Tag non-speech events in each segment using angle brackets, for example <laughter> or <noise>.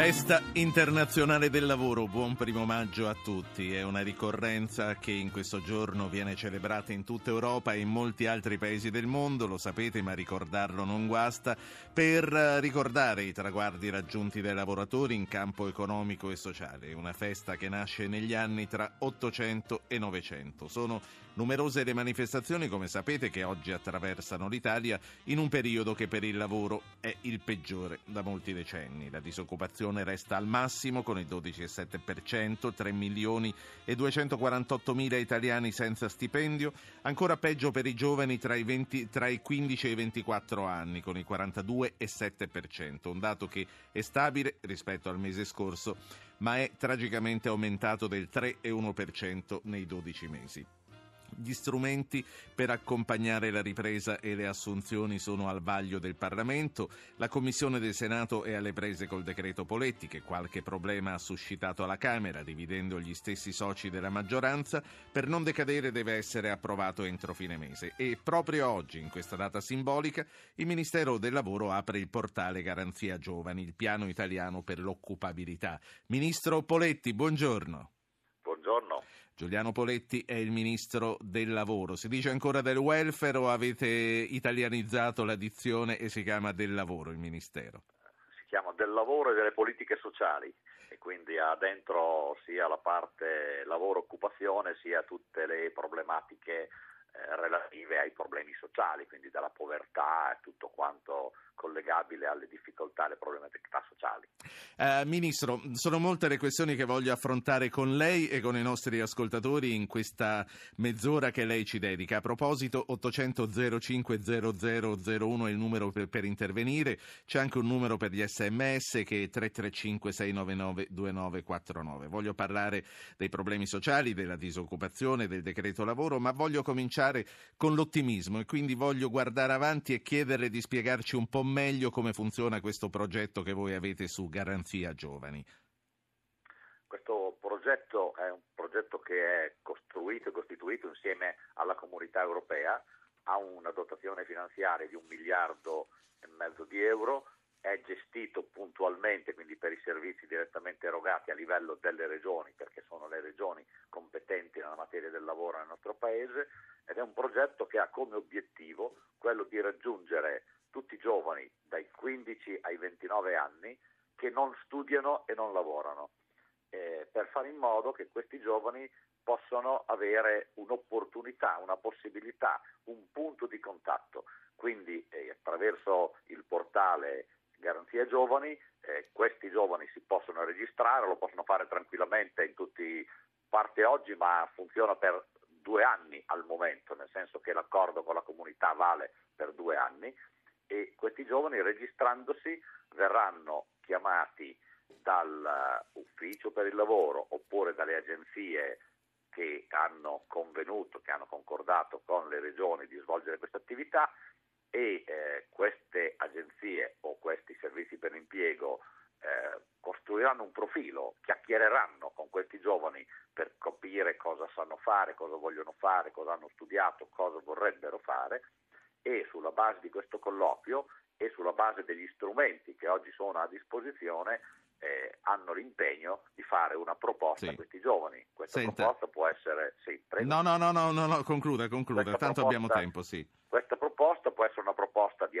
Festa internazionale del lavoro, buon primo maggio a tutti. È una ricorrenza che in questo giorno viene celebrata in tutta Europa e in molti altri paesi del mondo, lo sapete, ma ricordarlo non guasta, per ricordare i traguardi raggiunti dai lavoratori in campo economico e sociale. Una festa che nasce negli anni tra 800 e 900. Sono numerose le manifestazioni, come sapete, che oggi attraversano l'Italia in un periodo che per il lavoro è il peggiore da molti decenni. La disoccupazione resta al massimo con il 12,7%, 3 milioni e 248 mila italiani senza stipendio, ancora peggio per i giovani tra i, 20, tra i 15 e i 24 anni con il 42,7%, un dato che è stabile rispetto al mese scorso ma è tragicamente aumentato del 3,1% nei 12 mesi. Gli strumenti per accompagnare la ripresa e le assunzioni sono al vaglio del Parlamento. La Commissione del Senato è alle prese col decreto Poletti, che qualche problema ha suscitato alla Camera, dividendo gli stessi soci della maggioranza. Per non decadere deve essere approvato entro fine mese. E proprio oggi, in questa data simbolica, il Ministero del Lavoro apre il portale Garanzia Giovani, il piano italiano per l'occupabilità. Ministro Poletti, buongiorno. Giuliano Poletti è il ministro del lavoro. Si dice ancora del welfare o avete italianizzato la dizione e si chiama del lavoro il ministero? Si chiama del lavoro e delle politiche sociali e quindi ha dentro sia la parte lavoro-occupazione sia tutte le problematiche eh, relative ai problemi sociali, quindi dalla povertà e tutto quanto collegabile alle difficoltà e alle problematità sociali. Uh, Ministro, sono molte le questioni che voglio affrontare con lei e con i nostri ascoltatori in questa mezz'ora che lei ci dedica. A proposito, 800 05 0001 è il numero per, per intervenire, c'è anche un numero per gli sms che è 335 699 2949. Voglio parlare dei problemi sociali, della disoccupazione, del decreto lavoro, ma voglio cominciare con l'ottimismo e quindi voglio guardare avanti e chiederle di spiegarci un po' meglio come funziona questo progetto che voi avete su Garanzia Giovani. Questo progetto è un progetto che è costruito e costituito insieme alla comunità europea, ha una dotazione finanziaria di un miliardo e mezzo di euro, è gestito puntualmente, quindi per i servizi direttamente erogati a livello delle regioni, perché sono le regioni competenti nella materia del lavoro nel nostro Paese, ed è un progetto che ha come obiettivo quello di raggiungere tutti giovani dai 15 ai 29 anni che non studiano e non lavorano, eh, per fare in modo che questi giovani possano avere un'opportunità, una possibilità, un punto di contatto. Quindi eh, attraverso il portale Garanzia Giovani eh, questi giovani si possono registrare, lo possono fare tranquillamente in tutti parte oggi, ma funziona per due anni al momento, nel senso che l'accordo con la comunità vale per due anni e questi giovani registrandosi verranno chiamati dall'ufficio per il lavoro oppure dalle agenzie che hanno convenuto, che hanno concordato con le regioni di svolgere questa attività e eh, queste agenzie o questi servizi per l'impiego eh, costruiranno un profilo, chiacchiereranno con questi giovani per capire cosa sanno fare, cosa vogliono fare, cosa hanno studiato, cosa vorrebbero fare e sulla base di questo colloquio e sulla base degli strumenti che oggi sono a disposizione eh, hanno l'impegno di fare una proposta sì. a questi giovani. Questa Senta. proposta può essere... Sì, no, no, no, no, no, no, concluda, concluda, questa tanto proposta, abbiamo tempo, sì. Questa proposta può essere una proposta di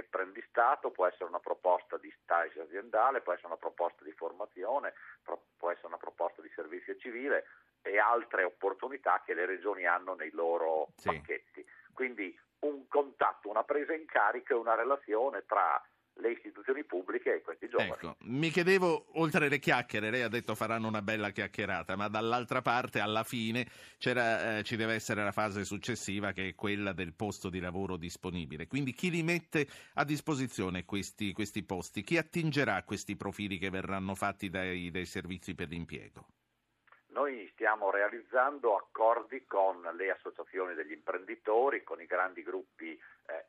apprendistato, può essere una proposta di stage aziendale, può essere una proposta di formazione, può essere una proposta di servizio civile e altre opportunità che le regioni hanno nei loro sì. pacchetti. Quindi un contatto, una presa in carico e una relazione tra le istituzioni pubbliche e questi giovani. Ecco, mi chiedevo, oltre alle chiacchiere, lei ha detto faranno una bella chiacchierata, ma dall'altra parte, alla fine, eh, ci deve essere la fase successiva che è quella del posto di lavoro disponibile. Quindi chi li mette a disposizione questi, questi posti? Chi attingerà questi profili che verranno fatti dai, dai servizi per l'impiego? Noi stiamo realizzando accordi con le associazioni degli imprenditori, con i grandi gruppi eh,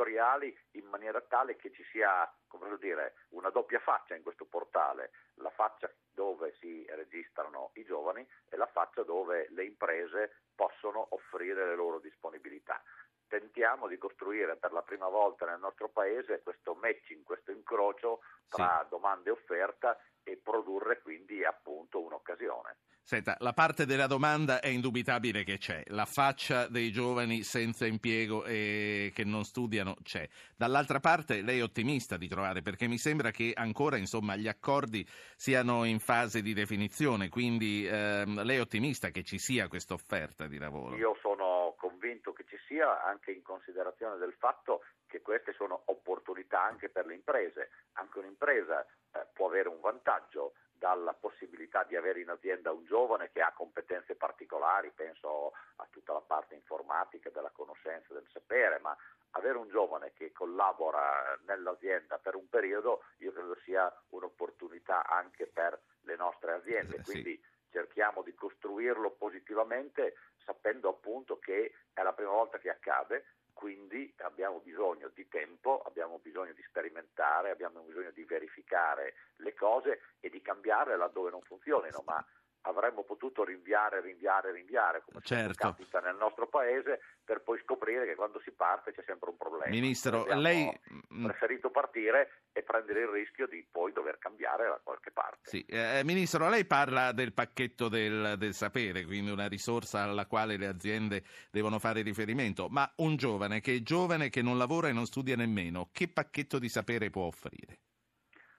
imprenditoriali in maniera tale che ci sia dire, una doppia faccia in questo portale, la faccia dove si registrano i giovani e la faccia dove le imprese possono offrire le loro disponibilità. Tentiamo di costruire per la prima volta nel nostro paese questo matching, questo incrocio tra sì. domanda e offerta e produrre quindi appunto un'occasione. Senta, la parte della domanda è indubitabile che c'è, la faccia dei giovani senza impiego e che non studiano c'è. Dall'altra parte lei è ottimista di trovare, perché mi sembra che ancora insomma, gli accordi siano in fase di definizione, quindi ehm, lei è ottimista che ci sia questa offerta di lavoro? Io sono convinto che ci sia, anche in considerazione del fatto che queste sono opportunità anche per le imprese. Anche un'impresa eh, può avere un vantaggio dalla possibilità di avere in azienda un giovane che ha competenze particolari, penso a tutta la parte informatica, della conoscenza, del sapere, ma avere un giovane che collabora nell'azienda per un periodo io credo sia un'opportunità anche per le nostre aziende. Eh, Quindi cerchiamo di costruirlo positivamente sapendo appunto che è la prima volta che accade quindi abbiamo bisogno di tempo, abbiamo bisogno di sperimentare, abbiamo bisogno di verificare le cose e di cambiare laddove non funzionino, ma avremmo potuto rinviare, rinviare, rinviare, come certo. capita nel nostro paese, per poi scoprire che quando si parte c'è sempre un problema. Ministro, lei mm, preferito partire e prendere il rischio di poi dover cambiare da qualche parte. Sì. Eh, eh, Ministro, lei parla del pacchetto del, del, sapere, quindi una risorsa alla quale le aziende devono fare riferimento, ma un giovane che è giovane, che non lavora e non studia nemmeno, che pacchetto di sapere può offrire?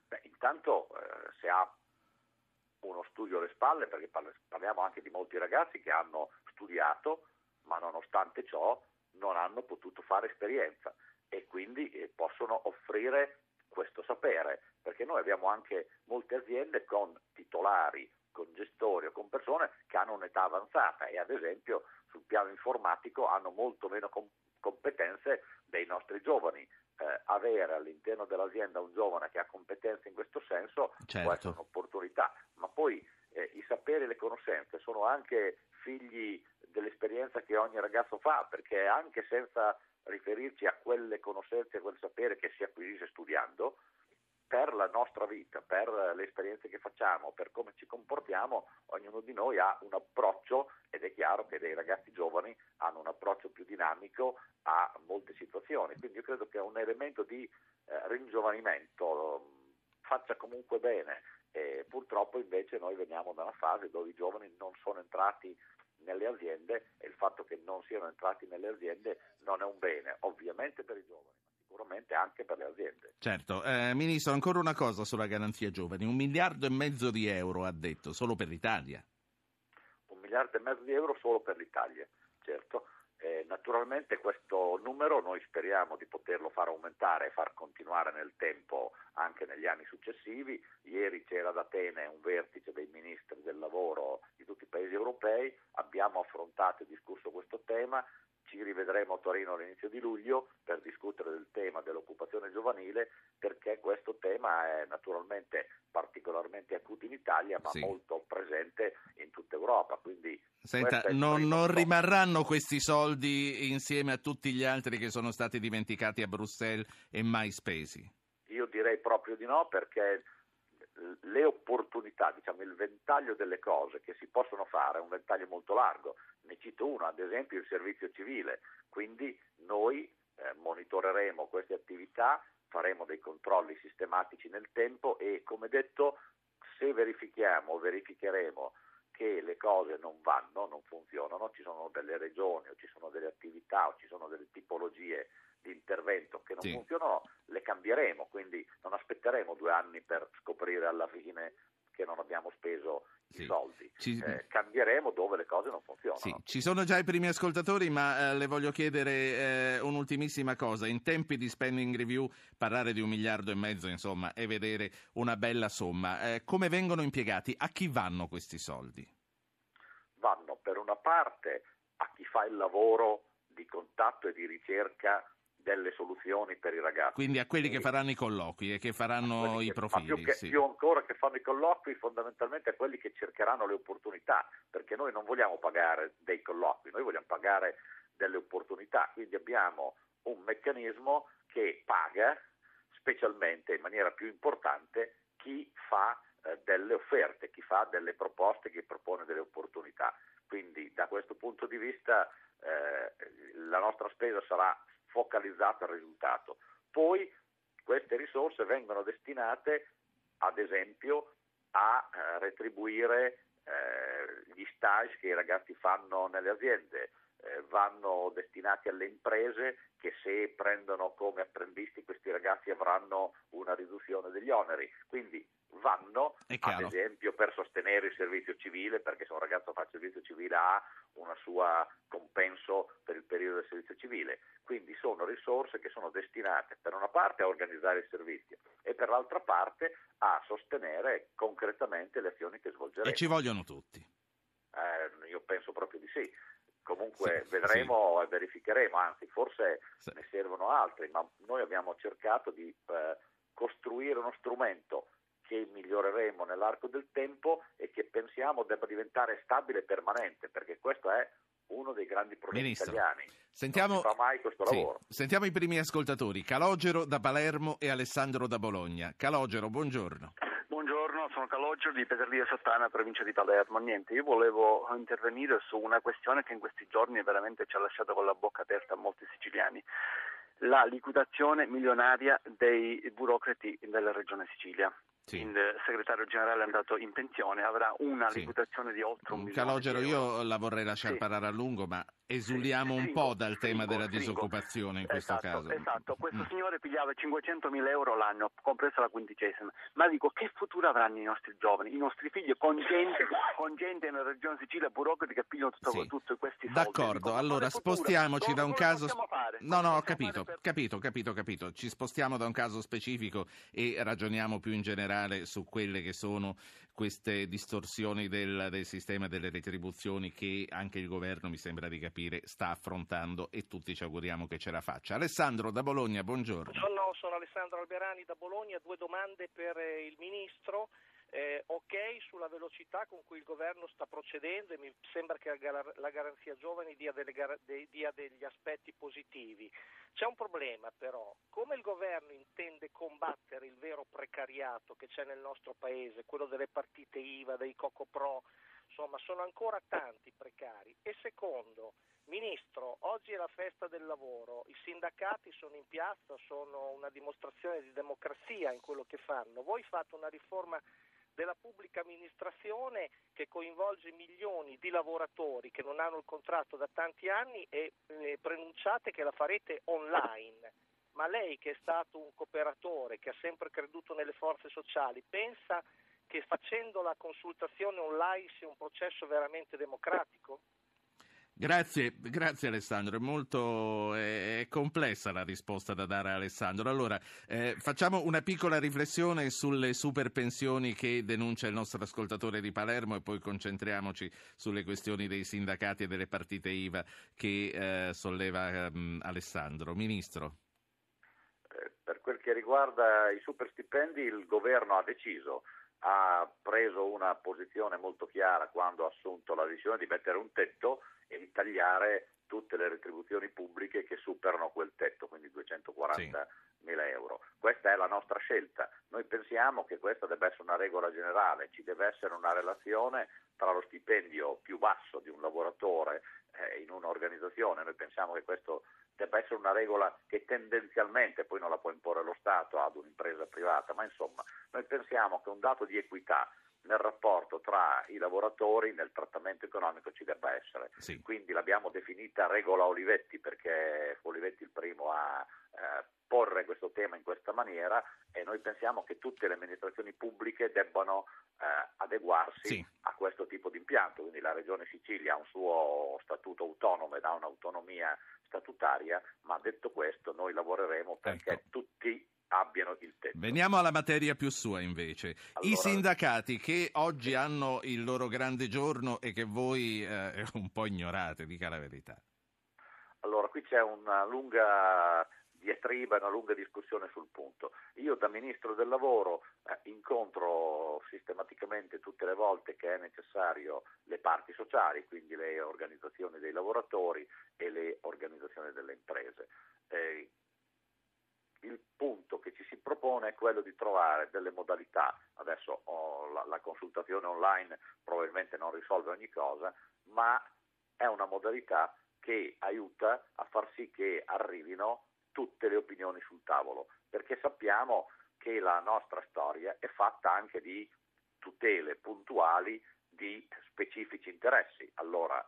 Beh, intanto eh, se ha uno studio alle spalle, perché parliamo anche di molti ragazzi che hanno studiato, ma nonostante ciò non hanno potuto fare esperienza e quindi eh, possono offrire questo sapere, perché noi abbiamo anche molte aziende con titolari, con gestori o con persone che hanno un'età avanzata e ad esempio sul piano informatico hanno molto meno competenze dei nostri giovani eh, avere all'interno dell'azienda un giovane che ha competenze in questo senso certo. può essere un'opportunità, ma poi eh, i saperi e le conoscenze sono anche figli dell'esperienza che ogni ragazzo fa, perché anche senza riferirci a quelle conoscenze e quel sapere che si acquisisce studiando, per la nostra vita, per le esperienze che facciamo, per come ci comportiamo, ognuno di noi ha un approccio ed è chiaro che dei ragazzi giovani hanno un approccio più dinamico a molte situazioni. Quindi io credo che un elemento di eh, ringiovanimento faccia comunque bene. E purtroppo invece noi veniamo da una fase dove i giovani non sono entrati nelle aziende e il fatto che non siano entrati nelle aziende non è un bene, ovviamente per i giovani sicuramente anche per le aziende. Certo. Eh, Ministro, ancora una cosa sulla garanzia giovani. Un miliardo e mezzo di euro, ha detto, solo per l'Italia. Un miliardo e mezzo di euro solo per l'Italia, certo. Eh, naturalmente questo numero noi speriamo di poterlo far aumentare e far continuare nel tempo anche negli anni successivi. Ieri c'era ad Atene un vertice dei ministri del lavoro di tutti i paesi europei, abbiamo affrontato e discusso questo tema, ci rivedremo a Torino all'inizio di luglio per discutere del tema dell'occupazione giovanile perché questo tema è naturalmente particolarmente acuto in Italia ma sì. molto presente in tutta Europa. Quindi Senta, non, non rimarranno questi soldi insieme a tutti gli altri che sono stati dimenticati a Bruxelles e mai spesi? Io direi proprio di no perché le opportunità, diciamo il ventaglio delle cose che si possono fare è un ventaglio molto largo. Ne cito uno, ad esempio il servizio civile. Quindi noi eh, monitoreremo queste attività, faremo dei controlli sistematici nel tempo e come detto se verifichiamo o verificheremo che le cose non vanno, non funzionano, ci sono delle regioni o ci sono delle attività o ci sono delle tipologie di intervento che non sì. funzionano, le cambieremo, quindi non aspetteremo due anni per scoprire alla fine che non abbiamo speso sì. i soldi. Ci... Eh, cambieremo dove le cose non funzionano. Sì. Ci sono già i primi ascoltatori, ma eh, le voglio chiedere eh, un'ultimissima cosa. In tempi di spending review parlare di un miliardo e mezzo, insomma, e vedere una bella somma. Eh, come vengono impiegati? A chi vanno questi soldi? Vanno per una parte a chi fa il lavoro di contatto e di ricerca delle soluzioni per i ragazzi. Quindi a quelli che faranno i colloqui e che faranno i che, profili. Ma più, che, sì. più, ancora che fanno i colloqui, fondamentalmente a quelli che cercheranno le opportunità, perché noi non vogliamo pagare dei colloqui, noi vogliamo pagare delle opportunità, quindi abbiamo un meccanismo che paga specialmente in maniera più importante chi fa eh, delle offerte, chi fa delle proposte, chi propone delle opportunità. Quindi da questo punto di vista eh, la nostra spesa sarà focalizzata al risultato. Poi queste risorse vengono destinate ad esempio a eh, retribuire eh, gli stage che i ragazzi fanno nelle aziende, eh, vanno destinati alle imprese che se prendono come apprendisti questi ragazzi avranno una riduzione degli oneri. Quindi vanno, ad esempio, per sostenere il servizio civile, perché se un ragazzo fa il servizio civile ha un suo compenso per il periodo del servizio civile. Quindi sono risorse che sono destinate per una parte a organizzare il servizio e per l'altra parte a sostenere concretamente le azioni che svolgeremo. E ci vogliono tutti. Eh, io penso proprio di sì. Comunque sì, vedremo sì. e verificheremo, anzi forse sì. ne servono altri, ma noi abbiamo cercato di eh, costruire uno strumento che miglioreremo nell'arco del tempo e che pensiamo debba diventare stabile e permanente, perché questo è uno dei grandi problemi Ministro, italiani. Sentiamo, non si fa mai questo sì, lavoro. Sentiamo i primi ascoltatori, Calogero da Palermo e Alessandro da Bologna. Calogero, buongiorno. Buongiorno, sono Calogero di Peterlia Sottana, provincia di Palermo. Niente, io volevo intervenire su una questione che in questi giorni veramente ci ha lasciato con la bocca aperta a molti siciliani la liquidazione milionaria dei burocrati della regione Sicilia. Sì. Il segretario generale è andato in pensione, avrà una sì. liquidazione di oltre un milione. Calogero, io la vorrei lasciare sì. parlare a lungo, ma esuliamo un po' dal tema della disoccupazione in questo esatto, caso. Esatto, questo mm. signore pigliava 500 mila euro l'anno, compresa la quindicesima. Ma dico, che futuro avranno i nostri giovani, i nostri figli con gente, con gente nella regione Sicilia, burocrati che pigliano tutto, tutto questi soldi? D'accordo, allora spostiamoci da un caso... No, no, ho capito, per... capito, capito, capito. Ci spostiamo da un caso specifico e ragioniamo più in generale generale su quelle che sono queste distorsioni del, del, sistema delle retribuzioni che anche il governo, mi sembra di capire, sta affrontando e tutti ci auguriamo che ce la faccia. Alessandro da Bologna, buongiorno. Buongiorno, sono Alessandro Alberani da Bologna, due domande per eh, il Ministro. Eh, ok sulla velocità con cui il governo sta procedendo e mi sembra che la garanzia giovani dia, gar- dia, degli aspetti positivi. C'è un problema però, come il governo intende combattere il vero precariato che c'è nel nostro paese, quello delle partite IVA, dei Coco Pro, insomma sono ancora tanti precari. E secondo, Ministro, oggi è la festa del lavoro, i sindacati sono in piazza, sono una dimostrazione di democrazia in quello che fanno. Voi fate una riforma della pubblica amministrazione che coinvolge milioni di lavoratori che non hanno il contratto da tanti anni e eh, prenunciate che la farete online. Ma lei che è stato un cooperatore, che ha sempre creduto nelle forze sociali, pensa che facendo la consultazione online sia un processo veramente democratico? Grazie, grazie Alessandro, è molto è, è complessa la risposta da dare a Alessandro. Allora, eh, facciamo una piccola riflessione sulle super pensioni che denuncia il nostro ascoltatore di Palermo e poi concentriamoci sulle questioni dei sindacati e delle partite IVA che eh, solleva um, Alessandro. Ministro. Eh, per quel che riguarda i super stipendi, il governo ha deciso ha preso una posizione molto chiara quando ha assunto la decisione di mettere un tetto e di tagliare tutte le retribuzioni pubbliche che superano quel tetto, quindi 240 sì. mila euro. Questa è la nostra scelta. Noi pensiamo che questa debba essere una regola generale, ci deve essere una relazione tra lo stipendio più basso di un lavoratore eh, in un'organizzazione. Noi pensiamo che questo debba essere una regola che tendenzialmente poi non la può imporre lo Stato ad un'impresa privata, ma insomma noi pensiamo che un dato di equità nel rapporto tra i lavoratori nel trattamento economico ci debba essere. Sì. Quindi l'abbiamo definita regola Olivetti perché fu Olivetti il primo a eh, porre questo tema in questa maniera e noi pensiamo che tutte le amministrazioni pubbliche debbano eh, adeguarsi sì. a questo tipo di impianto. Quindi la Regione Sicilia ha un suo statuto autonomo ed ha un'autonomia statutaria, ma detto questo noi lavoreremo perché ecco. tutti abbiano il tetto. Veniamo alla materia più sua invece. Allora... I sindacati che oggi hanno il loro grande giorno e che voi eh, <laughs> un po' ignorate, dica la verità. Allora, qui c'è una lunga diatriba, una lunga discussione sul punto. Io da Ministro del Lavoro eh, incontro sistematicamente tutte le volte che è necessario le parti sociali, quindi le organizzazioni dei lavoratori e le organizzazioni delle imprese. Eh, è quello di trovare delle modalità, adesso oh, la, la consultazione online probabilmente non risolve ogni cosa, ma è una modalità che aiuta a far sì che arrivino tutte le opinioni sul tavolo, perché sappiamo che la nostra storia è fatta anche di tutele puntuali di specifici interessi. Allora,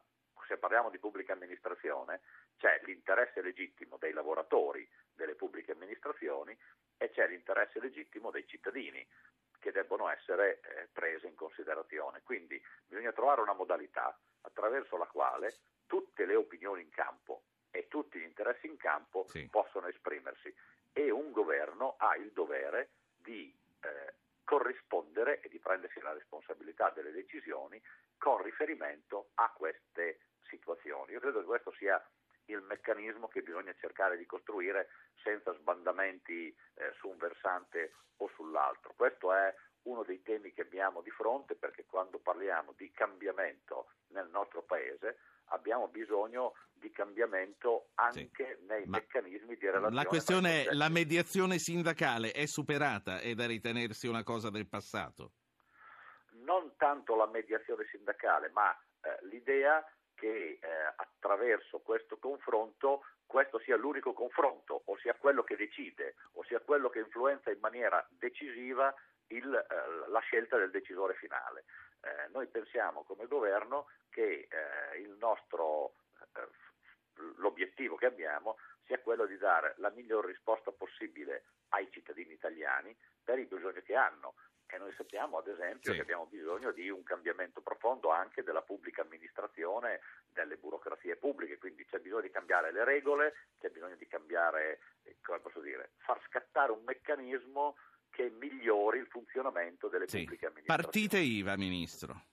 se parliamo di pubblica amministrazione, c'è l'interesse legittimo dei lavoratori delle pubbliche amministrazioni e c'è l'interesse legittimo dei cittadini che debbono essere eh, prese in considerazione. Quindi bisogna trovare una modalità attraverso la quale tutte le opinioni in campo e tutti gli interessi in campo sì. possono esprimersi e un governo ha il dovere di eh, corrispondere e di prendersi la responsabilità delle decisioni con riferimento a queste situazioni. Io credo che questo sia il meccanismo che bisogna cercare di costruire senza sbandamenti eh, su un versante o sull'altro. Questo è uno dei temi che abbiamo di fronte perché quando parliamo di cambiamento nel nostro Paese abbiamo bisogno di cambiamento anche sì, nei meccanismi di relazione. La questione è la mediazione sindacale è superata, è da ritenersi una cosa del passato? Non tanto la mediazione sindacale, ma eh, l'idea che eh, attraverso questo confronto questo sia l'unico confronto, o sia quello che decide, o sia quello che influenza in maniera decisiva il, eh, la scelta del decisore finale. Eh, noi pensiamo come governo che eh, nostro, eh, l'obiettivo che abbiamo sia quello di dare la miglior risposta possibile ai cittadini italiani per i bisogni che hanno. E noi sappiamo, ad esempio, sì. che abbiamo bisogno di un cambiamento profondo anche della pubblica amministrazione, delle burocrazie pubbliche, quindi c'è bisogno di cambiare le regole, c'è bisogno di cambiare, eh, come posso dire, far scattare un meccanismo che migliori il funzionamento delle sì. pubbliche amministrazioni. Partite IVA, Ministro.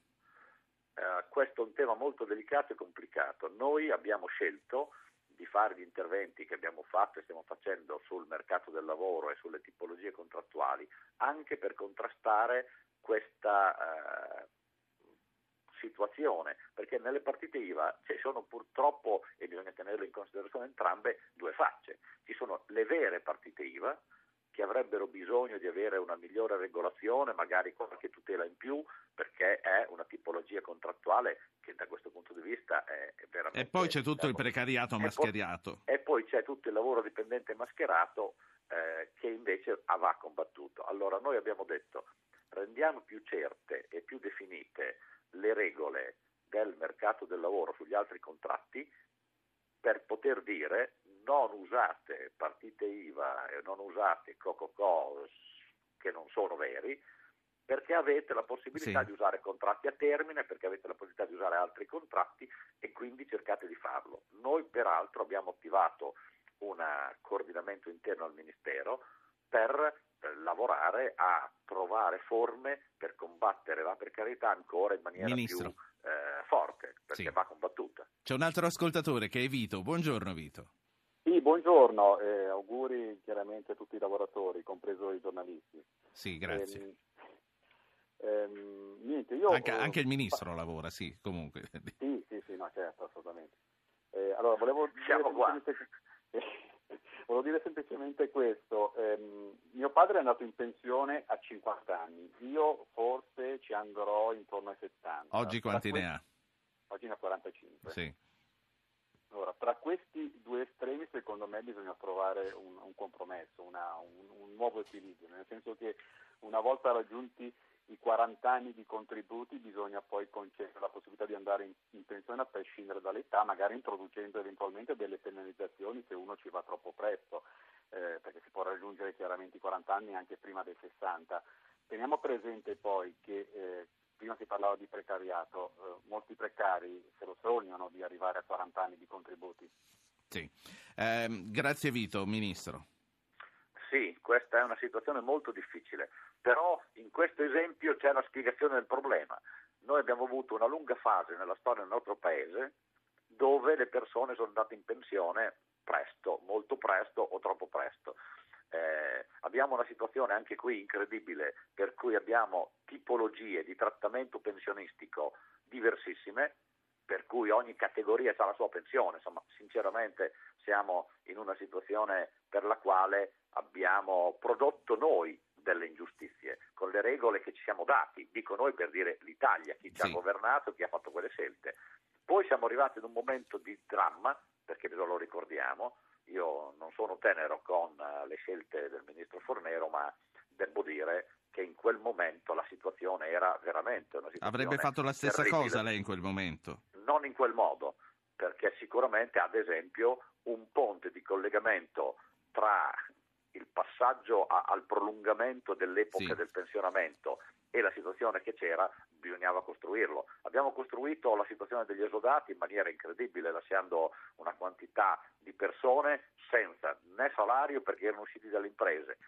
Uh, questo è un tema molto delicato e complicato. Noi abbiamo scelto di fare gli interventi che abbiamo fatto e stiamo facendo sul mercato del lavoro e sulle tipologie contrattuali anche per contrastare questa uh, situazione, perché nelle partite IVA ci sono purtroppo, e bisogna tenerle in considerazione entrambe, due facce. Ci sono le vere partite IVA, che avrebbero bisogno di avere una migliore regolazione, magari qualche tutela in più, perché è una tipologia contrattuale che da questo punto di vista è, veramente... E poi c'è tutto il precariato mascherato. E poi, c'è tutto il lavoro dipendente mascherato eh, che invece va combattuto. Allora noi abbiamo detto rendiamo più certe e più definite le regole del mercato del lavoro sugli altri contratti per poter dire non usate partite IVA e non usate Coco che non sono veri, perché avete la possibilità sì. di usare contratti a termine, perché avete la possibilità di usare altri contratti e quindi cercate di farlo. Noi peraltro abbiamo attivato un coordinamento interno al Ministero per lavorare a trovare forme per combattere la precarietà ancora in maniera Ministro. più eh, forte, perché sì. va combattuta. C'è un altro ascoltatore che è Vito. Buongiorno Vito. Buongiorno, eh, auguri chiaramente a tutti i lavoratori, compreso i giornalisti. Sì, grazie. Ehm, ehm, niente, io, anche, anche, il ministro lavora, sì, comunque. Sì, sì, sì, no, certo, assolutamente. Eh, allora, volevo dire, <laughs> volevo dire semplicemente questo. Eh, mio padre è andato in pensione a 50 anni, io forse ci andrò intorno ai 70. Oggi quanti ne ha? Oggi ne ha 45. Sì. Allora, tra questi due estremi secondo me bisogna trovare un, un compromesso, una, un, un, nuovo equilibrio, nel senso che una volta raggiunti i 40 anni di contributi bisogna poi concedere la possibilità di andare in, in pensione a prescindere dall'età, magari introducendo eventualmente delle penalizzazioni se uno ci va troppo presto, eh, perché si può raggiungere chiaramente i 40 anni anche prima dei 60. Teniamo presente poi che eh, prima si parlava di precariato, eh, molti precari se lo sognano di arrivare a 40 anni di contributi. Sì. Eh, grazie Vito, Ministro. Sì, questa è una situazione molto difficile, però in questo esempio c'è una spiegazione del problema. Noi abbiamo avuto una lunga fase nella storia del nostro Paese dove le persone sono andate in pensione presto, molto presto o troppo presto. Eh, abbiamo una situazione anche qui incredibile per cui abbiamo tipologie di trattamento pensionistico diversissime per cui ogni categoria ha la sua pensione, insomma sinceramente siamo in una situazione per la quale abbiamo prodotto noi delle ingiustizie, con le regole che ci siamo dati, dico noi per dire l'Italia, chi ci sì. ha governato, chi ha fatto quelle scelte. Poi siamo arrivati in un momento di dramma, perché lo ricordiamo, io non sono tenero con eh, le scelte del ministro Fornero, ma devo dire che in quel momento la situazione era veramente una situazione Avrebbe fatto la stessa terribile. cosa lei in quel momento? Non in quel modo, perché sicuramente ad esempio un ponte di collegamento tra il passaggio a, al prolungamento dell'epoca sì. del pensionamento e la situazione che c'era, bisognava costruirlo. Abbiamo costruito la situazione degli esodati in maniera incredibile, lasciando una quantità di persone senza né salario perché erano usciti dalle imprese,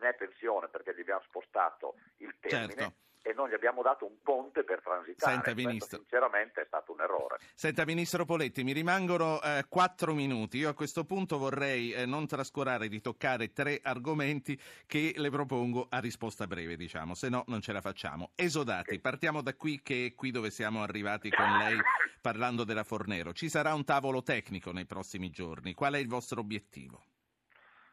né pensione perché gli abbiamo spostato il termine. Certo e non gli abbiamo dato un ponte per transitare. Senta, Ministro. sinceramente è stato un errore. Senta, Ministro Poletti, mi rimangono eh, quattro minuti. Io a questo punto vorrei eh, non trascurare di toccare tre argomenti che le propongo a risposta breve, diciamo, se no non ce la facciamo. Esodati, partiamo da qui che è qui dove siamo arrivati con lei parlando della Fornero. Ci sarà un tavolo tecnico nei prossimi giorni. Qual è il vostro obiettivo?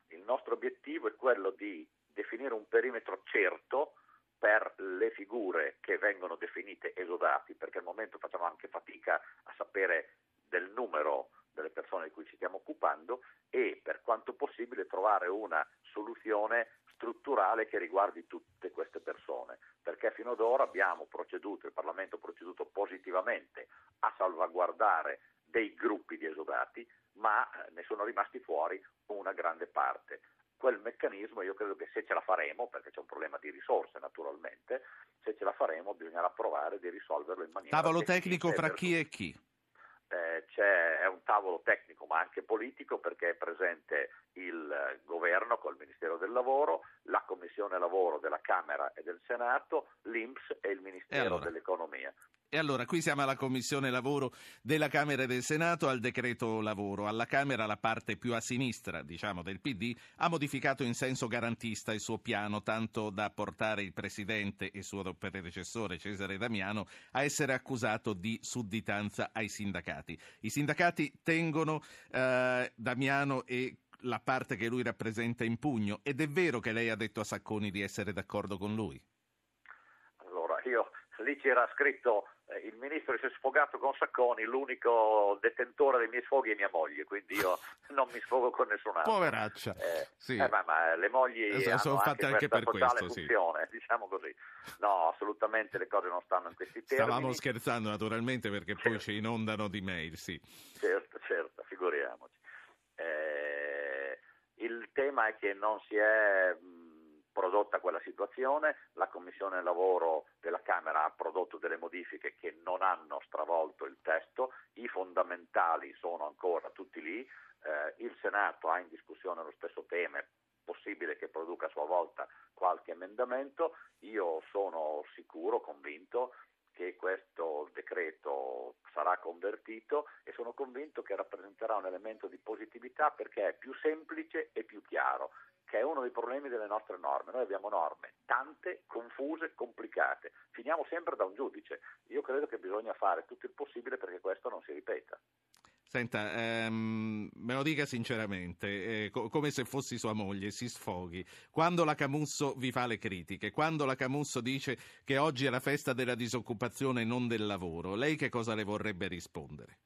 Il nostro obiettivo è quello di definire un perimetro certo per le figure che vengono definite esodati, perché al momento facciamo anche fatica a sapere del numero delle persone di cui ci stiamo occupando e per quanto possibile trovare una soluzione strutturale che riguardi tutte queste persone, perché fino ad ora abbiamo proceduto, il Parlamento ha proceduto positivamente a salvaguardare dei gruppi di esodati, ma eh, ne sono rimasti fuori una grande parte quel meccanismo io credo che se ce la faremo, perché c'è un problema di risorse naturalmente, se ce la faremo bisognerà provare di risolverlo in maniera... Tavolo tecnico fra chi e chi? Eh, c'è, è un tavolo tecnico ma anche politico perché è presente il governo col Ministero del Lavoro, la Commissione Lavoro della Camera e del Senato, l'Inps e il Ministero e allora? dell'Economia. E allora, qui siamo alla Commissione Lavoro della Camera e del Senato, al decreto lavoro. Alla Camera la parte più a sinistra, diciamo, del PD ha modificato in senso garantista il suo piano, tanto da portare il Presidente e suo predecessore Cesare Damiano a essere accusato di sudditanza ai sindacati. I sindacati tengono eh, Damiano e la parte che lui rappresenta in pugno ed è vero che lei ha detto a Sacconi di essere d'accordo con lui? Allora, io lì c'era scritto il ministro si è sfogato con Sacconi, l'unico detentore dei miei sfoghi è mia moglie, quindi io <laughs> non mi sfogo con nessun altro. Poveraccia. Eh, sì. eh, ma, ma, le mogli eh, sono fatte anche, anche per questo, funzione, sì. <laughs> diciamo così. No, assolutamente le cose non stanno in questi termini. Stavamo scherzando naturalmente perché certo. poi ci inondano di mail, sì. Certo, certo, figuriamoci. Eh, il tema è che non si è prodotta quella situazione, la Commissione Lavoro della Camera ha prodotto delle modifiche che non hanno stravolto il testo, i fondamentali sono ancora tutti lì, eh, il Senato ha in discussione lo stesso tema, è possibile che produca a sua volta qualche emendamento, io sono sicuro, convinto che questo decreto sarà convertito e sono convinto che rappresenterà un elemento di positività perché è più semplice e più chiaro che è uno dei problemi delle nostre norme. Noi abbiamo norme tante, confuse, complicate. Finiamo sempre da un giudice. Io credo che bisogna fare tutto il possibile perché questo non si ripeta. Senta, ehm, me lo dica sinceramente, eh, co- come se fossi sua moglie, si sfoghi. Quando la Camusso vi fa le critiche, quando la Camusso dice che oggi è la festa della disoccupazione e non del lavoro, lei che cosa le vorrebbe rispondere?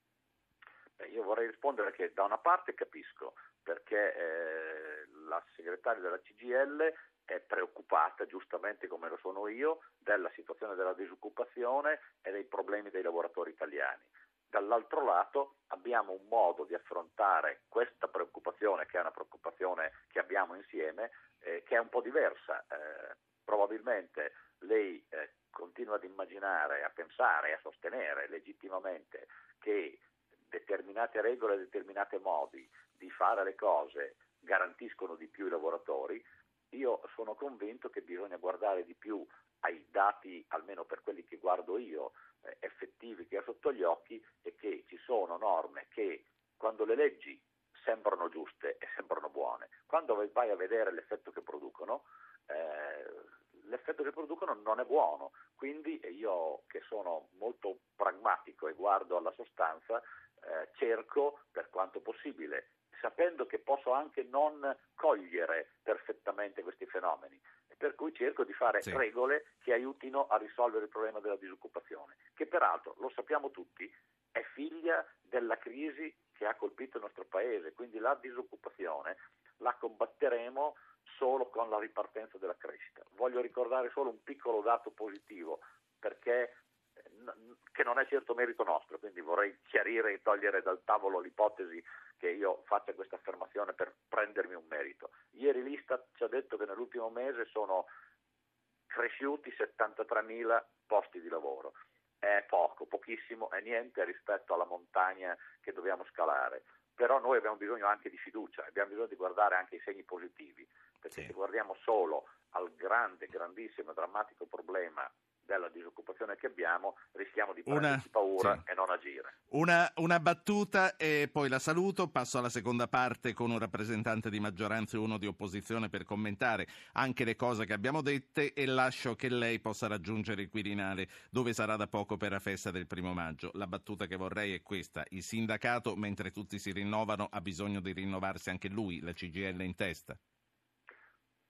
Che da una parte capisco perché eh, la segretaria della CGL è preoccupata, giustamente come lo sono io, della situazione della disoccupazione e dei problemi dei lavoratori italiani. Dall'altro lato abbiamo un modo di affrontare questa preoccupazione, che è una preoccupazione che abbiamo insieme, eh, che è un po' diversa. Eh, probabilmente lei eh, continua ad immaginare, a pensare, a sostenere legittimamente che determinate regole, determinati modi di fare le cose garantiscono di più i lavoratori, io sono convinto che bisogna guardare di più ai dati, almeno per quelli che guardo io, eh, effettivi che ho sotto gli occhi e che ci sono norme che quando le leggi sembrano giuste e sembrano buone, quando vai a vedere l'effetto che producono, eh, l'effetto che producono non è buono. Quindi io che sono molto pragmatico e guardo alla sostanza, eh, cerco per quanto possibile, sapendo che posso anche non cogliere perfettamente questi fenomeni, per cui cerco di fare sì. regole che aiutino a risolvere il problema della disoccupazione, che peraltro, lo sappiamo tutti, è figlia della crisi che ha colpito il nostro paese, quindi la disoccupazione la combatteremo solo con la ripartenza della crescita. Voglio ricordare solo un piccolo dato positivo, perché che non è certo merito nostro, quindi vorrei chiarire e togliere dal tavolo l'ipotesi che io faccia questa affermazione per prendermi un merito. Ieri l'Istat ci ha detto che nell'ultimo mese sono cresciuti 73.000 posti di lavoro. È poco, pochissimo, è niente rispetto alla montagna che dobbiamo scalare. Però noi abbiamo bisogno anche di fiducia, abbiamo bisogno di guardare anche i segni positivi, perché sì. se guardiamo solo al grande, grandissimo e drammatico problema della disoccupazione che abbiamo, rischiamo di prenderci paura sì. e non agire. Una, una, battuta e poi la saluto. Passo alla seconda parte con un rappresentante di maggioranza e uno di opposizione per commentare anche le cose che abbiamo dette e lascio che lei possa raggiungere il Quirinale dove sarà da poco per la festa del primo maggio. La battuta che vorrei è questa. Il sindacato, mentre tutti si rinnovano, ha bisogno di rinnovarsi anche lui, la CGL in testa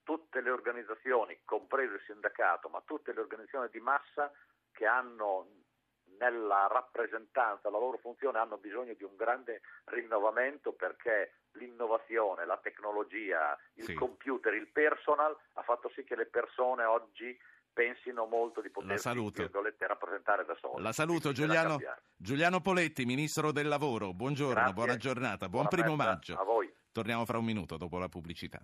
tutte le organizzazioni, compreso il sindacato, ma tutte le organizzazioni di massa che hanno nella rappresentanza, la loro funzione hanno bisogno di un grande rinnovamento perché l'innovazione, la tecnologia, il sì. computer, il personal ha fatto sì che le persone oggi pensino molto di potersi rappresentare da soli. La saluto Giuliano, Giuliano, Poletti, Ministro del Lavoro. Buongiorno, Grazie. buona giornata, buon buona primo maggio. A voi. Torniamo fra un minuto dopo la pubblicità.